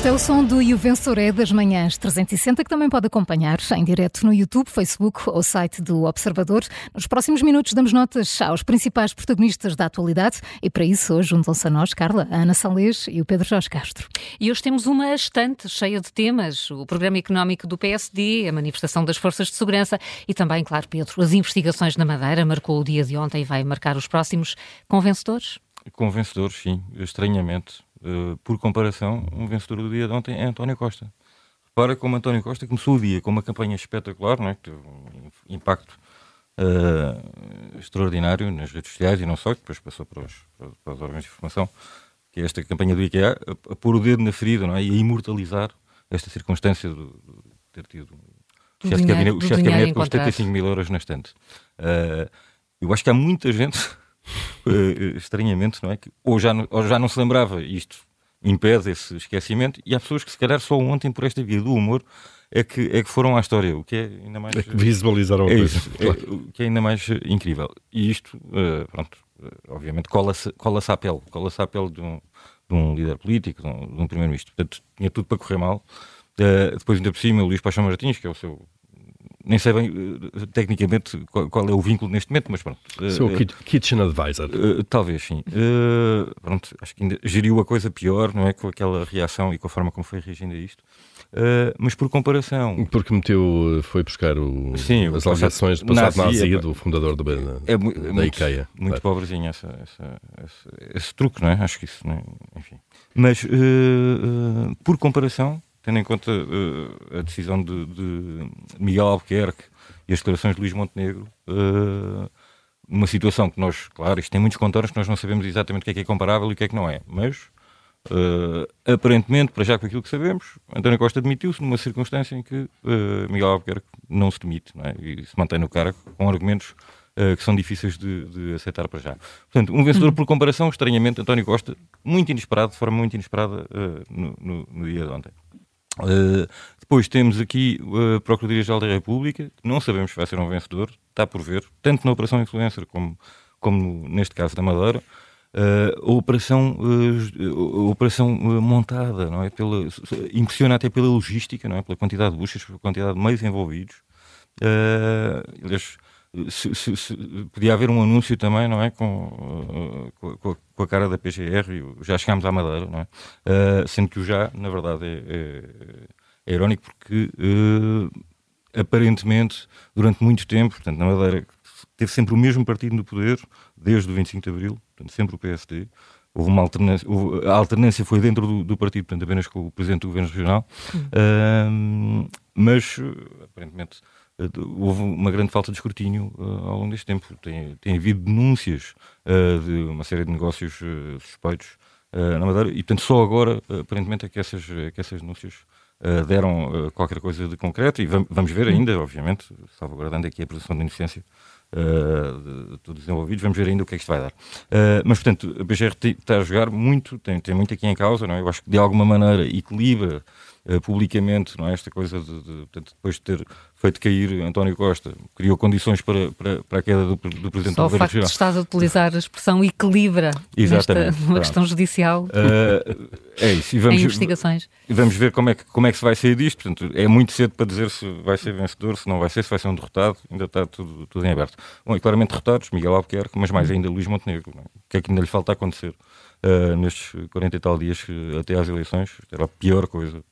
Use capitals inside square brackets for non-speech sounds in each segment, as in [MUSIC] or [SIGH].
Este é o som do E o Vencedor é das Manhãs 360, que também pode acompanhar em direto no YouTube, Facebook ou site do Observador. Nos próximos minutos damos notas aos principais protagonistas da atualidade e para isso hoje juntam-se a nós, Carla, a Ana Salês e o Pedro Jorge Castro. E hoje temos uma estante cheia de temas, o programa económico do PSD, a manifestação das forças de segurança e também, claro, Pedro, as investigações na Madeira, marcou o dia de ontem e vai marcar os próximos. Com vencedores? Com vencedores, sim, estranhamente Uh, por comparação, um vencedor do dia de ontem é António Costa. Repara como António Costa começou o dia com uma campanha espetacular, não é? que teve um impacto uh, extraordinário nas redes sociais e não só, que depois passou para os, para os órgãos de informação, que é esta campanha do IKEA, a, a pôr o dedo na ferida é? e a imortalizar esta circunstância de, de ter tido o chefe de gabinete com 75 mil euros na estante. Uh, eu acho que há muita gente uh, estranhamente, não é? Que ou já, ou já não se lembrava, isto impede esse esquecimento, e há pessoas que se calhar só ontem, por esta via do humor, é que, é que foram à história, o que é ainda mais. É que visualizaram é isso, é, o que é ainda mais incrível. E isto, uh, pronto, obviamente cola-se cola à pele, cola-se à pele de um, de um líder político, de um, um primeiro-ministro. Portanto, tinha tudo para correr mal. Uh, depois, ainda por cima, o Luís Paixão Martins, que é o seu nem sei bem uh, tecnicamente qual, qual, é o vínculo neste momento, mas pronto. Uh, Seu kitchen advisor. Uh, talvez sim. pronto, acho que ainda geriu a coisa pior, não é? Com aquela reação e com a forma como foi reagindo a isto. mas por comparação. Porque meteu, foi buscar o, sim, as alegações do passado nazi, nazi é, do fundador do, da, é, da muito, IKEA. Muito claro. pobrezinho essa, essa, esse, esse, truque, não é? Acho que isso, é? enfim. Mas por comparação tendo em conta uh, a decisão de, de, Miguel Albuquerque e as declarações de Luís Montenegro, uh, uma situação que nós, claro, isto tem muitos contornos que nós não sabemos exatamente o que é que é comparável e o que é que não é, mas uh, aparentemente, para já com aquilo que sabemos, António Costa demitiu-se numa circunstância em que Miguel Albuquerque não se demite não é? e se mantém no cargo com argumentos que são difíceis de, de, aceitar para já. Portanto, um vencedor por comparação, estranhamente, António Costa, muito inesperado, de forma muito inesperada no, no, no dia de ontem. Uh, depois temos aqui a uh, Procuradoria-Geral da República, não sabemos se vai ser um vencedor, está por ver, tanto na Operação Influencer como, como neste caso da Madeira. Uh, a operação, uh, a operação montada, não é? Pela, impressiona até pela logística, não é? Pela quantidade de buchas, pela quantidade de meios envolvidos. aliás, se, se, se, podia haver um anúncio também, não é? Com, com, com a cara da PGR, já chegámos à Madeira, não é? Uh, sendo que o já, na verdade, é, é, é irónico porque uh, aparentemente, durante muito tempo, portanto, na Madeira teve sempre o mesmo partido no poder, desde o 25 de Abril, portanto, sempre o PSD. Houve uma alternância, houve, a alternância foi dentro do, do, partido, portanto, apenas com o presidente do governo regional, uh, mas aparentemente houve uma grande falta de escrutínio uh, ao longo deste tempo. Tem, tem havido denúncias uh, de uma série de negócios uh, suspeitos na Madeira e, portanto, só agora, aparentemente, é que essas, é que essas denúncias deram qualquer coisa de concreto e vamos, vamos ver ainda, obviamente, salvaguardando aqui a presunção de inocência uh, de todos desenvolvidos, vamos ver ainda o que é que isto vai dar. Uh, mas, portanto, a BGR está a jogar muito, tem, tem muito aqui em causa, não é? eu acho que de alguma maneira equilibra uh, publicamente não é? esta coisa de, de, portanto, depois de ter feito cair António Costa, criou condições para, para, para a queda do, do Presidente Só do Governo o facto de estás a utilizar a expressão equilibra Exatamente, nesta, [LAUGHS] numa questão judicial uh, é isso. E vamos, investigações. Vamos ver como é, que, como é que se vai sair disto. Portanto, é muito cedo para dizer se vai ser vencedor, se não vai ser, se vai ser um derrotado, ainda está tudo, tudo em aberto. Bom, e claramente derrotados, Miguel Albuquerque, mas mais ainda Luís Montenegro. É? O que é que ainda lhe falta acontecer uh, nestes 40 e tal dias até às eleições? Era a pior coisa.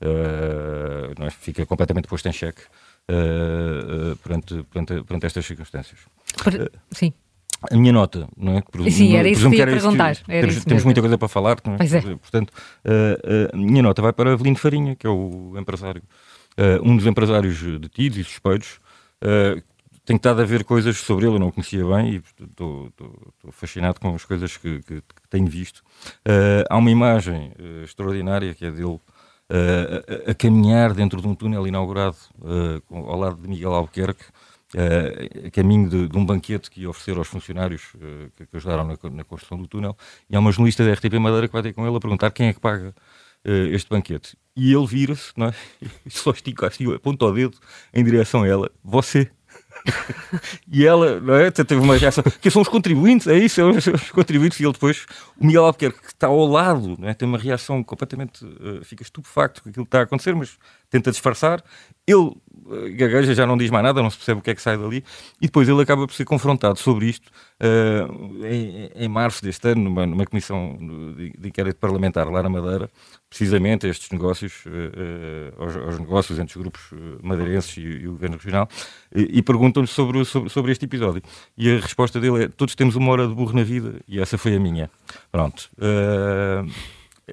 Uh, não é? Fica completamente posto em xeque uh, perante, perante, perante, estas circunstâncias. Sim. A minha nota, não é? Por, Sim, era isso que ia perguntar. Que, temos, temos muita coisa para falar, não é? Pois é. Portanto, a minha nota vai para Avelino Farinha, que é o empresário, um dos empresários detidos e suspeitos, tenho estado a ver coisas sobre ele, eu não conhecia bem e estou fascinado com as coisas que, que, que tenho visto. Há uma imagem extraordinária que é dele a, a, caminhar dentro de um túnel inaugurado ao lado de Miguel Albuquerque, a caminho de, de, um banquete que ia oferecer aos funcionários que, que, ajudaram na, na, construção do túnel. E há uma jornalista da RTP Madeira que vai ter com ele a perguntar quem é que paga este banquete. E ele vira-se, não é? [LAUGHS] Só estica assim, aponta o dedo em direção a ela: Você. E ela é, teve uma reação, que são os contribuintes, é isso, são os contribuintes, e ele depois, o Miguel Albuquerque, que está ao lado, é, tem uma reação completamente, uh, fica estupefacto com aquilo que está a acontecer, mas tenta disfarçar, ele gagueja, já não diz mais nada, não se percebe o que é que sai dali, e depois ele acaba por ser confrontado sobre isto uh, em, em, março deste ano, numa, numa comissão de, de, inquérito parlamentar lá na Madeira, precisamente a estes negócios, uh, uh, aos, aos, negócios entre os grupos madeirenses e, e o governo regional, e, e perguntam-lhe sobre, sobre, sobre, este episódio. E a resposta dele é: todos temos uma hora de burro na vida, e essa foi a minha. Pronto.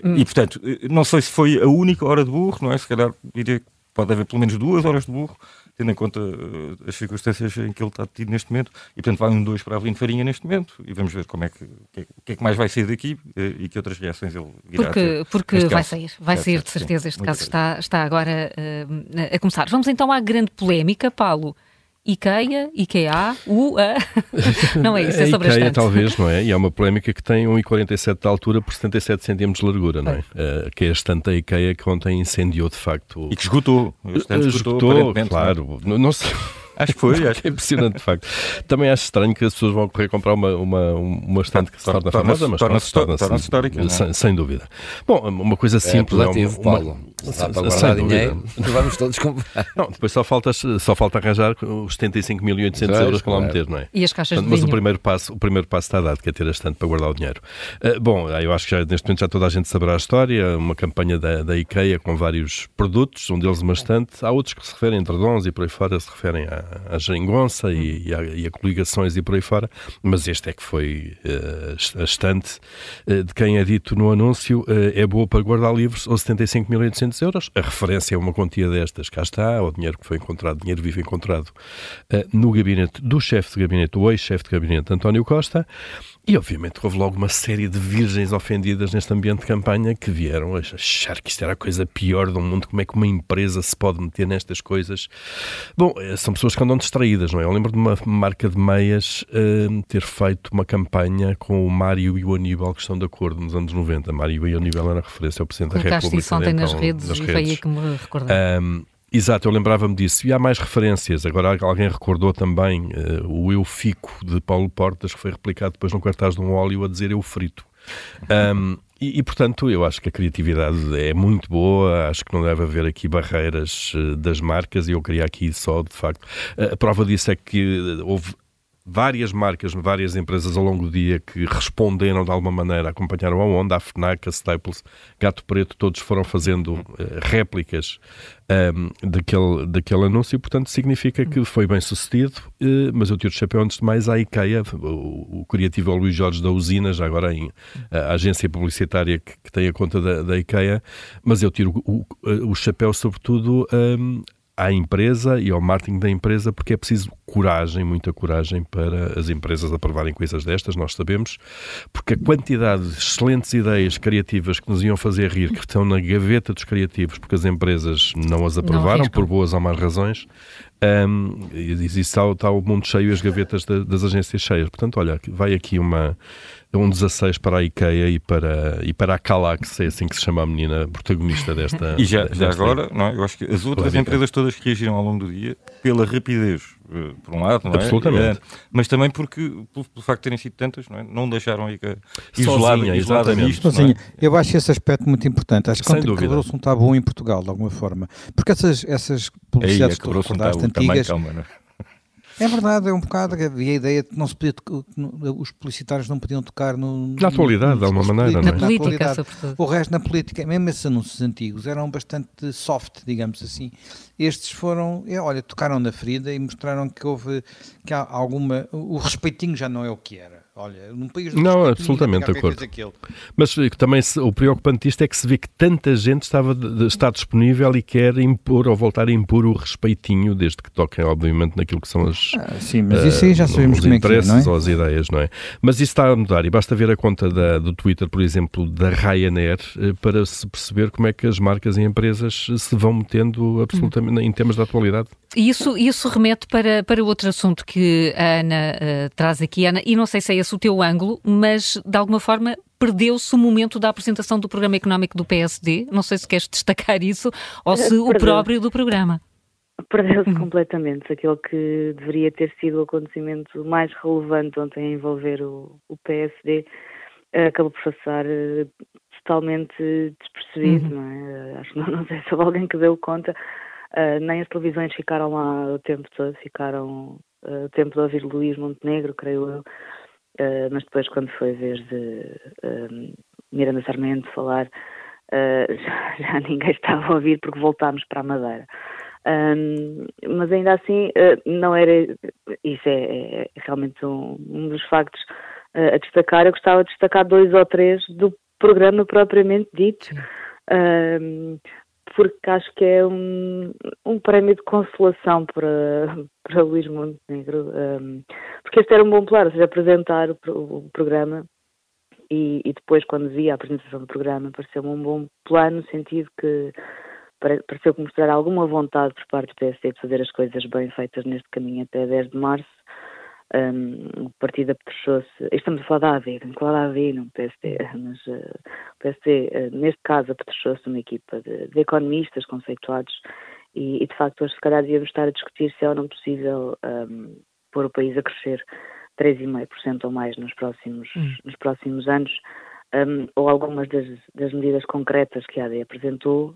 Hum. E portanto, não sei se foi a única hora de burro, não é? Se calhar diria que pode haver pelo menos duas horas de burro, tendo em conta uh, as circunstâncias em que ele está detido neste momento, e portanto vai um dois para Avelino Farinha neste momento, e vamos ver como é que, que, que é que mais vai sair daqui uh, e que outras reações ele irá Porque, porque vai caso. sair, vai sair de certeza, sim, este caso está, está agora uh, a começar. Vamos então à grande polémica, Paulo. IKEA, IKEA, UA. [LAUGHS] Não é isso, é sobre IKEA, talvez, não é? E há uma polémica que tem 1,47 de altura por 77 cm de largura, não é? Uh, que é a estante da IKEA que ontem incendiou de facto. E que esgotou. Esgotou, esgotou é? claro. Não, não sei. Acho que foi. Acho. É impressionante, de facto. Também acho estranho que as pessoas vão correr comprar uma, uma, uma estante que se torna, famosa, mas torna-se torna torna histórica. Sem, é? sem, dúvida. Bom, uma coisa simples. É apelativo, é uma, Paulo. Dá para guardar dinheiro, [LAUGHS] vamos todos comprar. Não, depois só falta, só falta arranjar os 75.800 euros para lá meter, não é? E as caixas Portanto, de Mas o primeiro, passo, o primeiro passo está dado, que é ter a estante para guardar o dinheiro. Uh, bom, eu acho que já, neste momento já toda a gente saberá a história, uma campanha da, da IKEA com vários produtos, um deles uma estante. Há outros que se referem a dons e por aí fora se referem à, à geringonça e, e, a, e, a, coligações e por aí fora, mas este é que foi uh, a estante uh, de quem é dito no anúncio, é boa para guardar livros ou 75.800 euros. A referência é uma quantia destas, cá está, o dinheiro que foi encontrado, dinheiro vivo encontrado uh, no gabinete do chefe de gabinete, o ex-chefe de gabinete António Costa. E, obviamente, houve logo uma série de virgens ofendidas neste ambiente de campanha que vieram achar que isto era a coisa pior do mundo. Como é que uma empresa se pode meter nestas coisas? Bom, são pessoas que andam distraídas, não é? Eu lembro de uma marca de meias uh, ter feito uma campanha com o Mário e o Aníbal, que estão de acordo nos anos 90. Mário e o Aníbal era referência ao Presidente da República. isso ontem nas redes, nas redes e foi aí que me recordei. Um, Exato, eu lembrava-me disso. E há mais referências. Agora alguém recordou também uh, o Eu Fico de Paulo Portas, que foi replicado depois no cartaz de um óleo a dizer Eu Frito. Um, e, e, portanto, eu acho que a criatividade é muito boa, acho que não deve haver aqui barreiras uh, das marcas e eu queria aqui só, de facto. A prova disso é que houve várias marcas, várias empresas ao longo do dia que responderam de alguma maneira, acompanharam a onda, a FNAC, a Staples, Gato Preto, todos foram fazendo uh, réplicas um, ehm, daquele, daquele anúncio, portanto significa que foi bem sucedido, uh, mas eu tiro o chapéu antes de mais à IKEA, o, o criativo é o Luís Jorge da Usina, já agora em a agência publicitária que, que tem a conta da, da IKEA, mas eu tiro o, o, o chapéu sobretudo um, ehm, à empresa e ao marketing da empresa, porque é preciso coragem, muita coragem para as empresas aprovarem coisas destas, nós sabemos, porque a quantidade de excelentes ideias criativas que nos iam fazer rir, que estão na gaveta dos criativos, porque as empresas não as aprovaram, não por boas ou más razões, um, e isso está, está, o mundo cheio e as gavetas da, das agências cheias. Portanto, olha, vai aqui uma um 16 para a IKEA e para, e para a Calax, é assim que se chama a menina protagonista desta. E já, já agora, não é? eu acho que as outras empresas todas que reagiram ao longo do dia, pela rapidez, por um lado, não é? Absolutamente. É, mas também porque, pelo, pelo, facto de terem sido tantas, não, é? não deixaram isolada, Sozinha, isolada nisto. Sozinha. É? Eu acho esse aspecto muito importante. Acho que quebrou-se um tabu em Portugal, de alguma forma. Porque essas, essas publicidades que tu recordaste, antigas. Também, calma, não é? É verdade, é um bocado. Havia a ideia de que não se podia, os publicitários não podiam tocar no. Na atualidade, de alguma maneira, não é? Na política, sobretudo. O resto na política, mesmo esses anúncios antigos, eram bastante soft, digamos assim. Estes foram, é, olha, tocaram na ferida e mostraram que houve que há alguma. O respeitinho já não é o que era. Olha, num país Não, absolutamente de acordo. Mas eh, também se, o preocupante disto é que se vê que tanta gente estava, está disponível e quer impor ou voltar a impor o respeitinho, desde que toquem, obviamente, naquilo que são as. Ah, sim, mas isso aí já sabemos como é que é, não é? ou as ideias, não é? Mas isso está a mudar e basta ver a conta da, do Twitter, por exemplo, da Ryanair, eh, para se perceber como é que as marcas e empresas se vão metendo absolutamente hum. em temas da atualidade. Isso, isso remete para, para outro assunto que a Ana uh, traz aqui, Ana, e não sei se é esse o teu ângulo, mas de alguma forma perdeu-se o momento da apresentação do programa económico do PSD. Não sei se queres destacar isso ou se o próprio do programa. perdeu-se uhum. completamente. Aquele que deveria ter sido o acontecimento mais relevante ontem a envolver o, o PSD uh, acabou por passar uh, totalmente despercebido, uhum. não é? Acho que não, não, sei se houve alguém que deu conta. Uh, nem as televisões ficaram lá o tempo todo, ficaram o tempo de ouvir Luís Montenegro, creio eu. Mas depois, quando foi a vez de Miranda Sarmento falar, [LAUGHS] já, já ninguém estava a ouvir porque voltámos para a Madeira. Um, mas ainda assim, uh, não era. Isso é, é, é realmente um, um, dos factos uh, a destacar. Eu gostava de destacar dois ou três do programa propriamente dito, um, porque acho que é um, um prémio de consolação para, para Luís Montenegro, porque este era um bom plano, ou seja, apresentar o, o programa. E, e, depois, quando vi a apresentação do programa, pareceu-me um bom plano, no sentido que pareceu que mostrar alguma vontade por parte do PSD de fazer as coisas bem feitas neste caminho até 10 de março. Um, o partido apetrechou-se, estamos a falar da AD, estamos a falar da AD, não PSD, mas uh, o PSD, uh, neste caso, apetrechou-se uma equipa de, de economistas conceituados e, e, de facto, hoje se calhar devíamos estar a discutir se é ou não possível um, pôr o país a crescer 3,5% ou mais nos próximos, hum. nos próximos anos um, ou algumas das, das, medidas concretas que a AD apresentou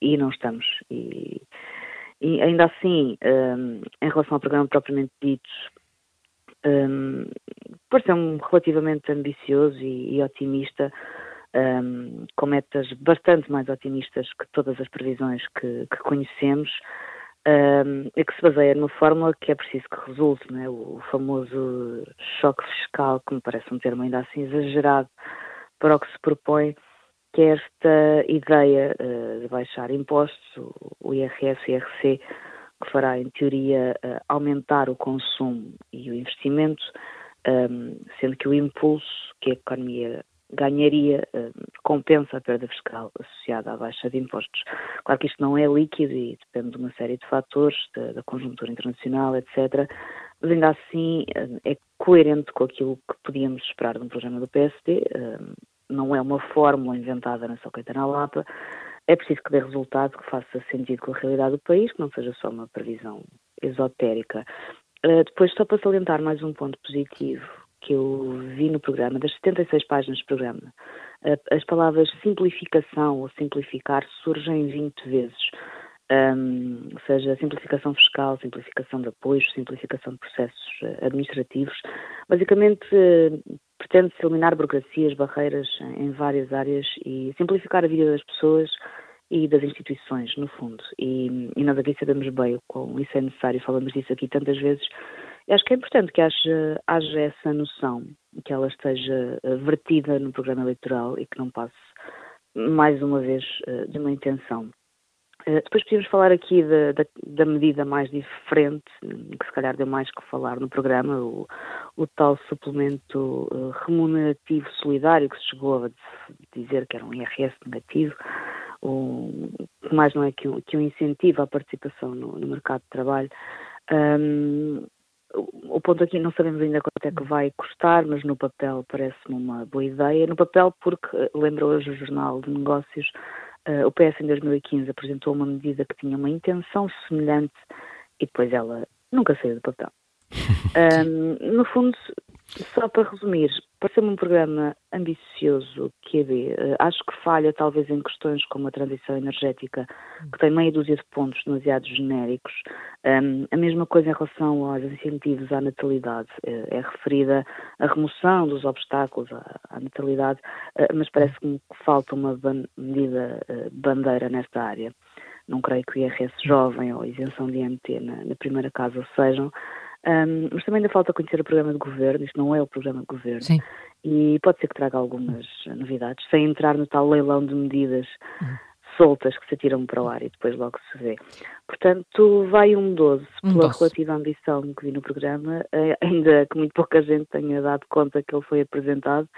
e não estamos. E, e ainda assim, um, em relação ao programa propriamente dito, um, pareceu-me relativamente ambicioso e, e otimista, um, com metas bastante mais otimistas que todas as previsões que, que conhecemos um, e que se baseia numa fórmula que é preciso que resulte, né? o famoso choque fiscal, que me parece um termo ainda assim exagerado para o que se propõe, que esta ideia uh, de baixar impostos, o, IRS e IRC, que fará, em teoria, uh, aumentar o consumo e o investimento, um, sendo que o impulso que a economia ganharia, uh, compensa a perda fiscal associada à baixa de impostos. Claro que isto não é líquido e depende de uma série de fatores, da, da conjuntura internacional, etc., mas ainda assim uh, é coerente com aquilo que podíamos esperar de um programa do PSD, uh, não é uma fórmula inventada na Soqueta na Lapa, é preciso que dê resultado que faça sentido com a realidade do país, que não seja só uma previsão esotérica. depois, só para salientar mais um ponto positivo, que eu vi no programa, das 76 páginas do programa, as palavras simplificação ou simplificar surgem 20 vezes. Um, ou seja, simplificação fiscal, simplificação de apoios, simplificação de processos eh, administrativos. Basicamente, pretende-se eliminar burocracias, barreiras em várias áreas e simplificar a vida das pessoas e das instituições, no fundo. E, e nós aqui sabemos bem o quão isso é necessário, falamos disso aqui tantas vezes, eu acho que é importante que haja, haja essa noção, que ela esteja eh, vertida no programa eleitoral e que não passe mais uma vez eh, de uma intenção. Eh, depois podíamos falar aqui da, da, da, medida mais diferente, que se calhar deu mais que falar no programa, o, o tal suplemento remunerativo solidário que se chegou a dizer que era um IRS negativo, o, que mais não é que um, que um incentivo à participação no, no mercado de trabalho. Um, o ponto aqui não sabemos ainda quanto é que vai custar, mas no papel parece-me uma boa ideia. No papel, porque, eh, lembra hoje o Jornal de Negócios, o PS em 2015 apresentou uma medida que tinha uma intenção semelhante e depois ela nunca saiu do papel. [LAUGHS] um, no fundo, só para resumir, pareceu-me um programa ambicioso que uh, acho que falha talvez em questões como a transição energética, que tem meia dúzia de pontos demasiado genéricos. Um, a mesma coisa em relação aos incentivos à natalidade. Uh, é referida a remoção dos obstáculos à, natalidade, uh, mas parece-me que falta uma ban medida bandeira nesta área. Não creio que o IRS jovem ou a isenção de IMT na, na primeira casa sejam. Um, mas também ainda falta conhecer o programa de governo, isto não é o programa de governo. Sim. E pode ser que traga algumas novidades, sem entrar no tal leilão de medidas uhum. soltas que se atiram para o ar e depois logo se vê. Portanto, vai um 12 um pela 12. relativa ambição que vi no programa, eh, ainda que muito pouca gente tenha dado conta que ele foi apresentado.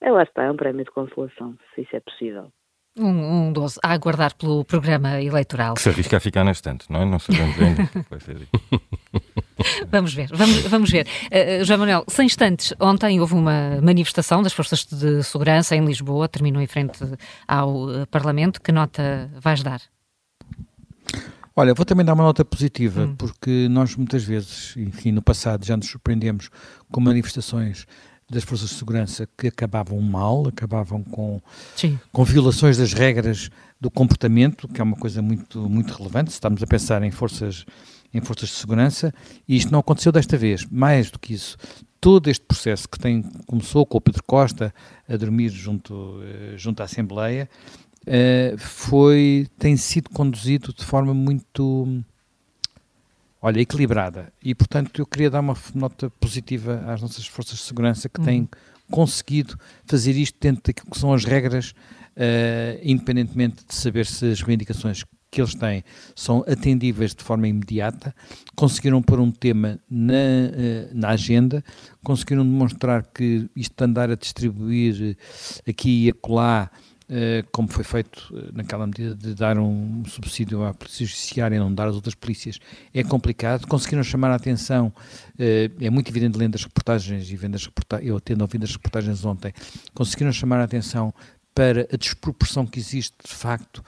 É, lá está, é um prémio de consolação, se isso é possível. Um, um 12 a aguardar pelo programa eleitoral. Que se arrisca a ficar na estante, não é? Não sabemos ainda. Vai ser [LAUGHS] [LAUGHS] vamos ver, vamos, vamos ver. Uh, João Manuel, sem instantes, ontem houve uma manifestação das forças de segurança em Lisboa, terminou em frente ao Parlamento. Que nota vais dar? Olha, vou também dar uma nota positiva, hum. porque nós muitas vezes, enfim, no passado já nos surpreendemos com manifestações das forças de segurança que acabavam mal, acabavam com, com violações das regras do comportamento, que é uma coisa muito, muito relevante, se estamos a pensar em forças, em forças de segurança, e isto não aconteceu desta vez. Mais do que isso, todo este processo que tem, começou com o Pedro Costa a dormir junto, eh, junto à Assembleia, uh, foi, tem sido conduzido de forma muito olha, equilibrada. E, portanto, eu queria dar uma nota positiva às nossas forças de segurança que uhum. têm conseguido fazer isto dentro daquilo que são as regras, uh, independentemente de saber se as reivindicações que eles têm são atendíveis de forma imediata, conseguiram pôr um tema na, uh, na agenda, conseguiram demonstrar que isto andar a distribuir aqui e acolá eh, como foi feito eh, naquela medida de dar um subsídio à Polícia Judiciária e não dar às outras polícias, é complicado. Conseguiram chamar a atenção, eh, é muito evidente lendo as reportagens e vendo as reportagens, eu tendo ouvido as reportagens ontem, conseguiram chamar a atenção para a desproporção que existe de facto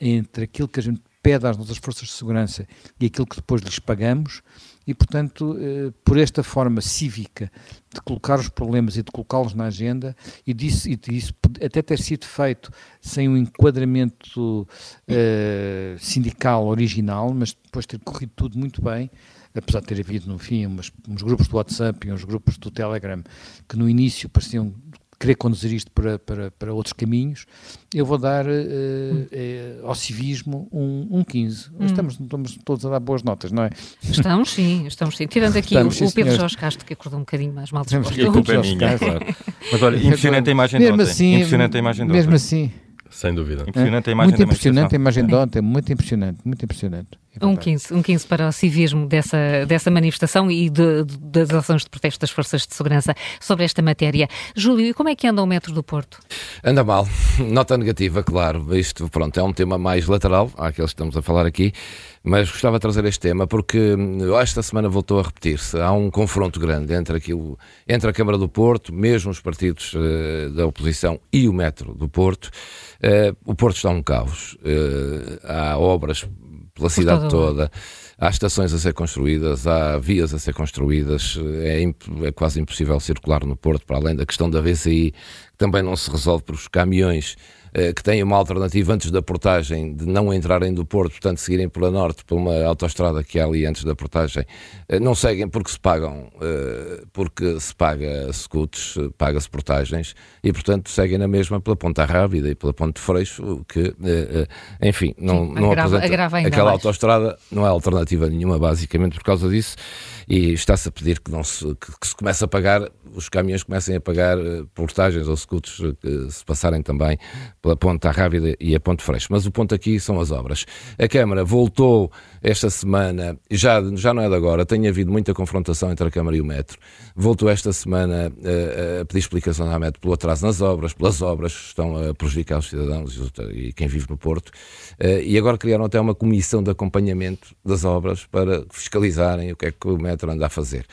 entre aquilo que a gente pede às nossas forças de segurança e aquilo que depois lhes pagamos e, portanto, eh, por esta forma cívica de colocar os problemas e de colocá-los na agenda, e disso, e disso até ter sido feito sem um enquadramento uh, sindical original, mas depois ter corrido tudo muito bem, apesar de ter havido, no fim, uns grupos do WhatsApp e uns grupos do Telegram que no início pareciam querer conduzir isto para, para, para outros caminhos, eu vou dar uh, uh, ao civismo um, um 15. Hum. Estamos, estamos todos a dar boas notas, não é? Estamos sim, estamos sim. Tirando aqui estamos, o, o Pedro Jorge Castro, que acordou um bocadinho mais mal disposto. E a culpa é minha, claro. [LAUGHS] Mas olha, impressionante a imagem mesmo de ontem. Assim, impressionante a imagem de Mesmo assim... Sem dúvida. Impressionante a imagem Muito impressionante a imagem de ontem, muito impressionante, muito impressionante. É um 15, um 15 para o civismo dessa, dessa manifestação e de, de, das ações de protesto das forças de segurança sobre esta matéria. Júlio, e como é que anda o metro do Porto? Anda mal, [LAUGHS] nota negativa, claro. Isto, pronto, é um tema mais lateral àqueles que estamos a falar aqui, mas gostava de trazer este tema porque hum, esta semana voltou a repetir-se. Há um confronto grande entre aquilo, entre a Câmara do Porto, mesmo os partidos uh, da oposição e o metro do Porto. Uh, o Porto está um caos. Uh, há obras pela cidade toda. Há estações a ser construídas, há vias a ser construídas, é, é, quase impossível circular no Porto, para além da questão da VCI, que também não se resolve por os caminhões que têm uma alternativa antes da portagem de não entrarem do Porto, portanto seguirem pela Norte, por uma autoestrada que há ali antes da portagem, eh, não seguem porque se pagam, eh, porque se paga scuts, paga-se portagens e portanto seguem na mesma pela Ponta Rábida e pela Ponte Freixo, que enfim, não, Sim, não agrava, agrava aquela mais. autoestrada, não é alternativa nenhuma basicamente por causa disso e está-se a pedir que, não se, que, que, se comece a pagar, os caminhões comecem a pagar portagens ou scuts que se passarem também pela Ponta Rábida e a Ponte Freixo. Mas o ponto aqui são as obras. A Câmara voltou esta semana, já, já não é de agora, tem havido muita confrontação entre a Câmara e o Metro. Voltou esta semana a, eh, a pedir explicações à Metro pelo atraso nas obras, pelas obras que estão a prejudicar os cidadãos e quem vive no Porto. Eh, e agora criaram até uma comissão de acompanhamento das obras para fiscalizarem o que é que o Metro anda a fazer.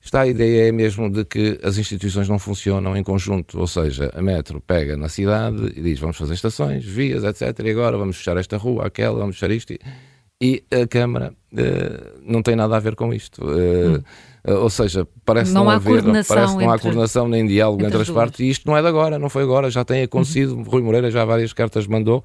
Está a ideia é mesmo de que as instituições não funcionam em conjunto, ou seja, a Metro pega na cidade e diz vamos fazer estações, vias, etc. E agora vamos fechar esta rua, aquela, vamos fechar isto. E a Câmara uh, não tem nada a ver com isto. Uh, hum. uh, ou seja, parece não, não haver, parece não há coordenação nem diálogo entre, entre as partes. E isto não é de agora, não foi agora, já tem acontecido. Uhum. Rui Moreira já várias cartas mandou.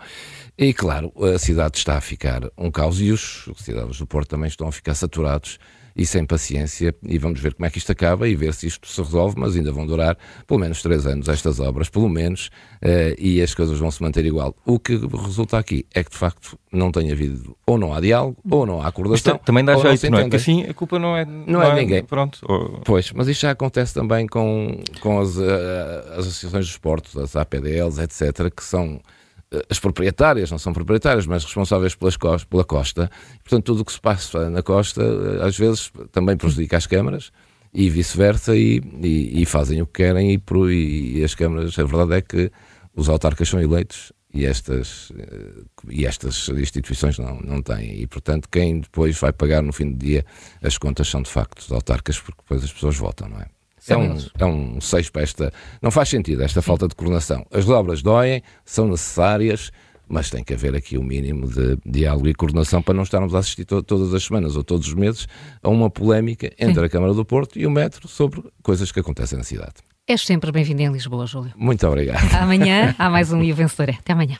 E claro, a cidade está a ficar um caos e os cidadãos do Porto também estão a ficar saturados e sem paciência e vamos ver como é que isto acaba e ver se isto se resolve, mas ainda vão durar pelo menos três anos estas obras, pelo menos, uh, e as coisas vão se manter igual. O que resulta aqui é que de facto não tem havido, ou não há diálogo, ou não há acordação. Mas também dá jeito, não, não é? Porque assim a culpa não é, não, não é, é ninguém. Pronto. Ou... Pois, mas isto já acontece também com, com as, uh, as associações de esportes, as APDLs, etc., que são as proprietárias, não são proprietárias, mas responsáveis pelas costas, pela costa. Portanto, tudo o que se passa na costa, eh, às vezes, também prejudica as câmaras e vice-versa, e, e, e, fazem o que querem, e, e, e, as câmaras, a verdade é que os autarcas são eleitos e estas, eh, e estas instituições não, não têm. E, portanto, quem depois vai pagar no fim do dia as contas são de facto os autarcas, porque depois as pessoas votam, não é? É um, é um seis para esta. Não faz sentido esta falta de coordenação. As obras doem, são necessárias, mas tem que haver aqui o um mínimo de diálogo e coordenação para não estarmos a assistir to todas as semanas ou todos os meses a uma polémica entre Sim. a Câmara do Porto e o Metro sobre coisas que acontecem na cidade. És sempre bem-vindo em Lisboa, Júlio. Muito obrigado. Amanhã [LAUGHS] há mais um Rio Vencedor. Até amanhã.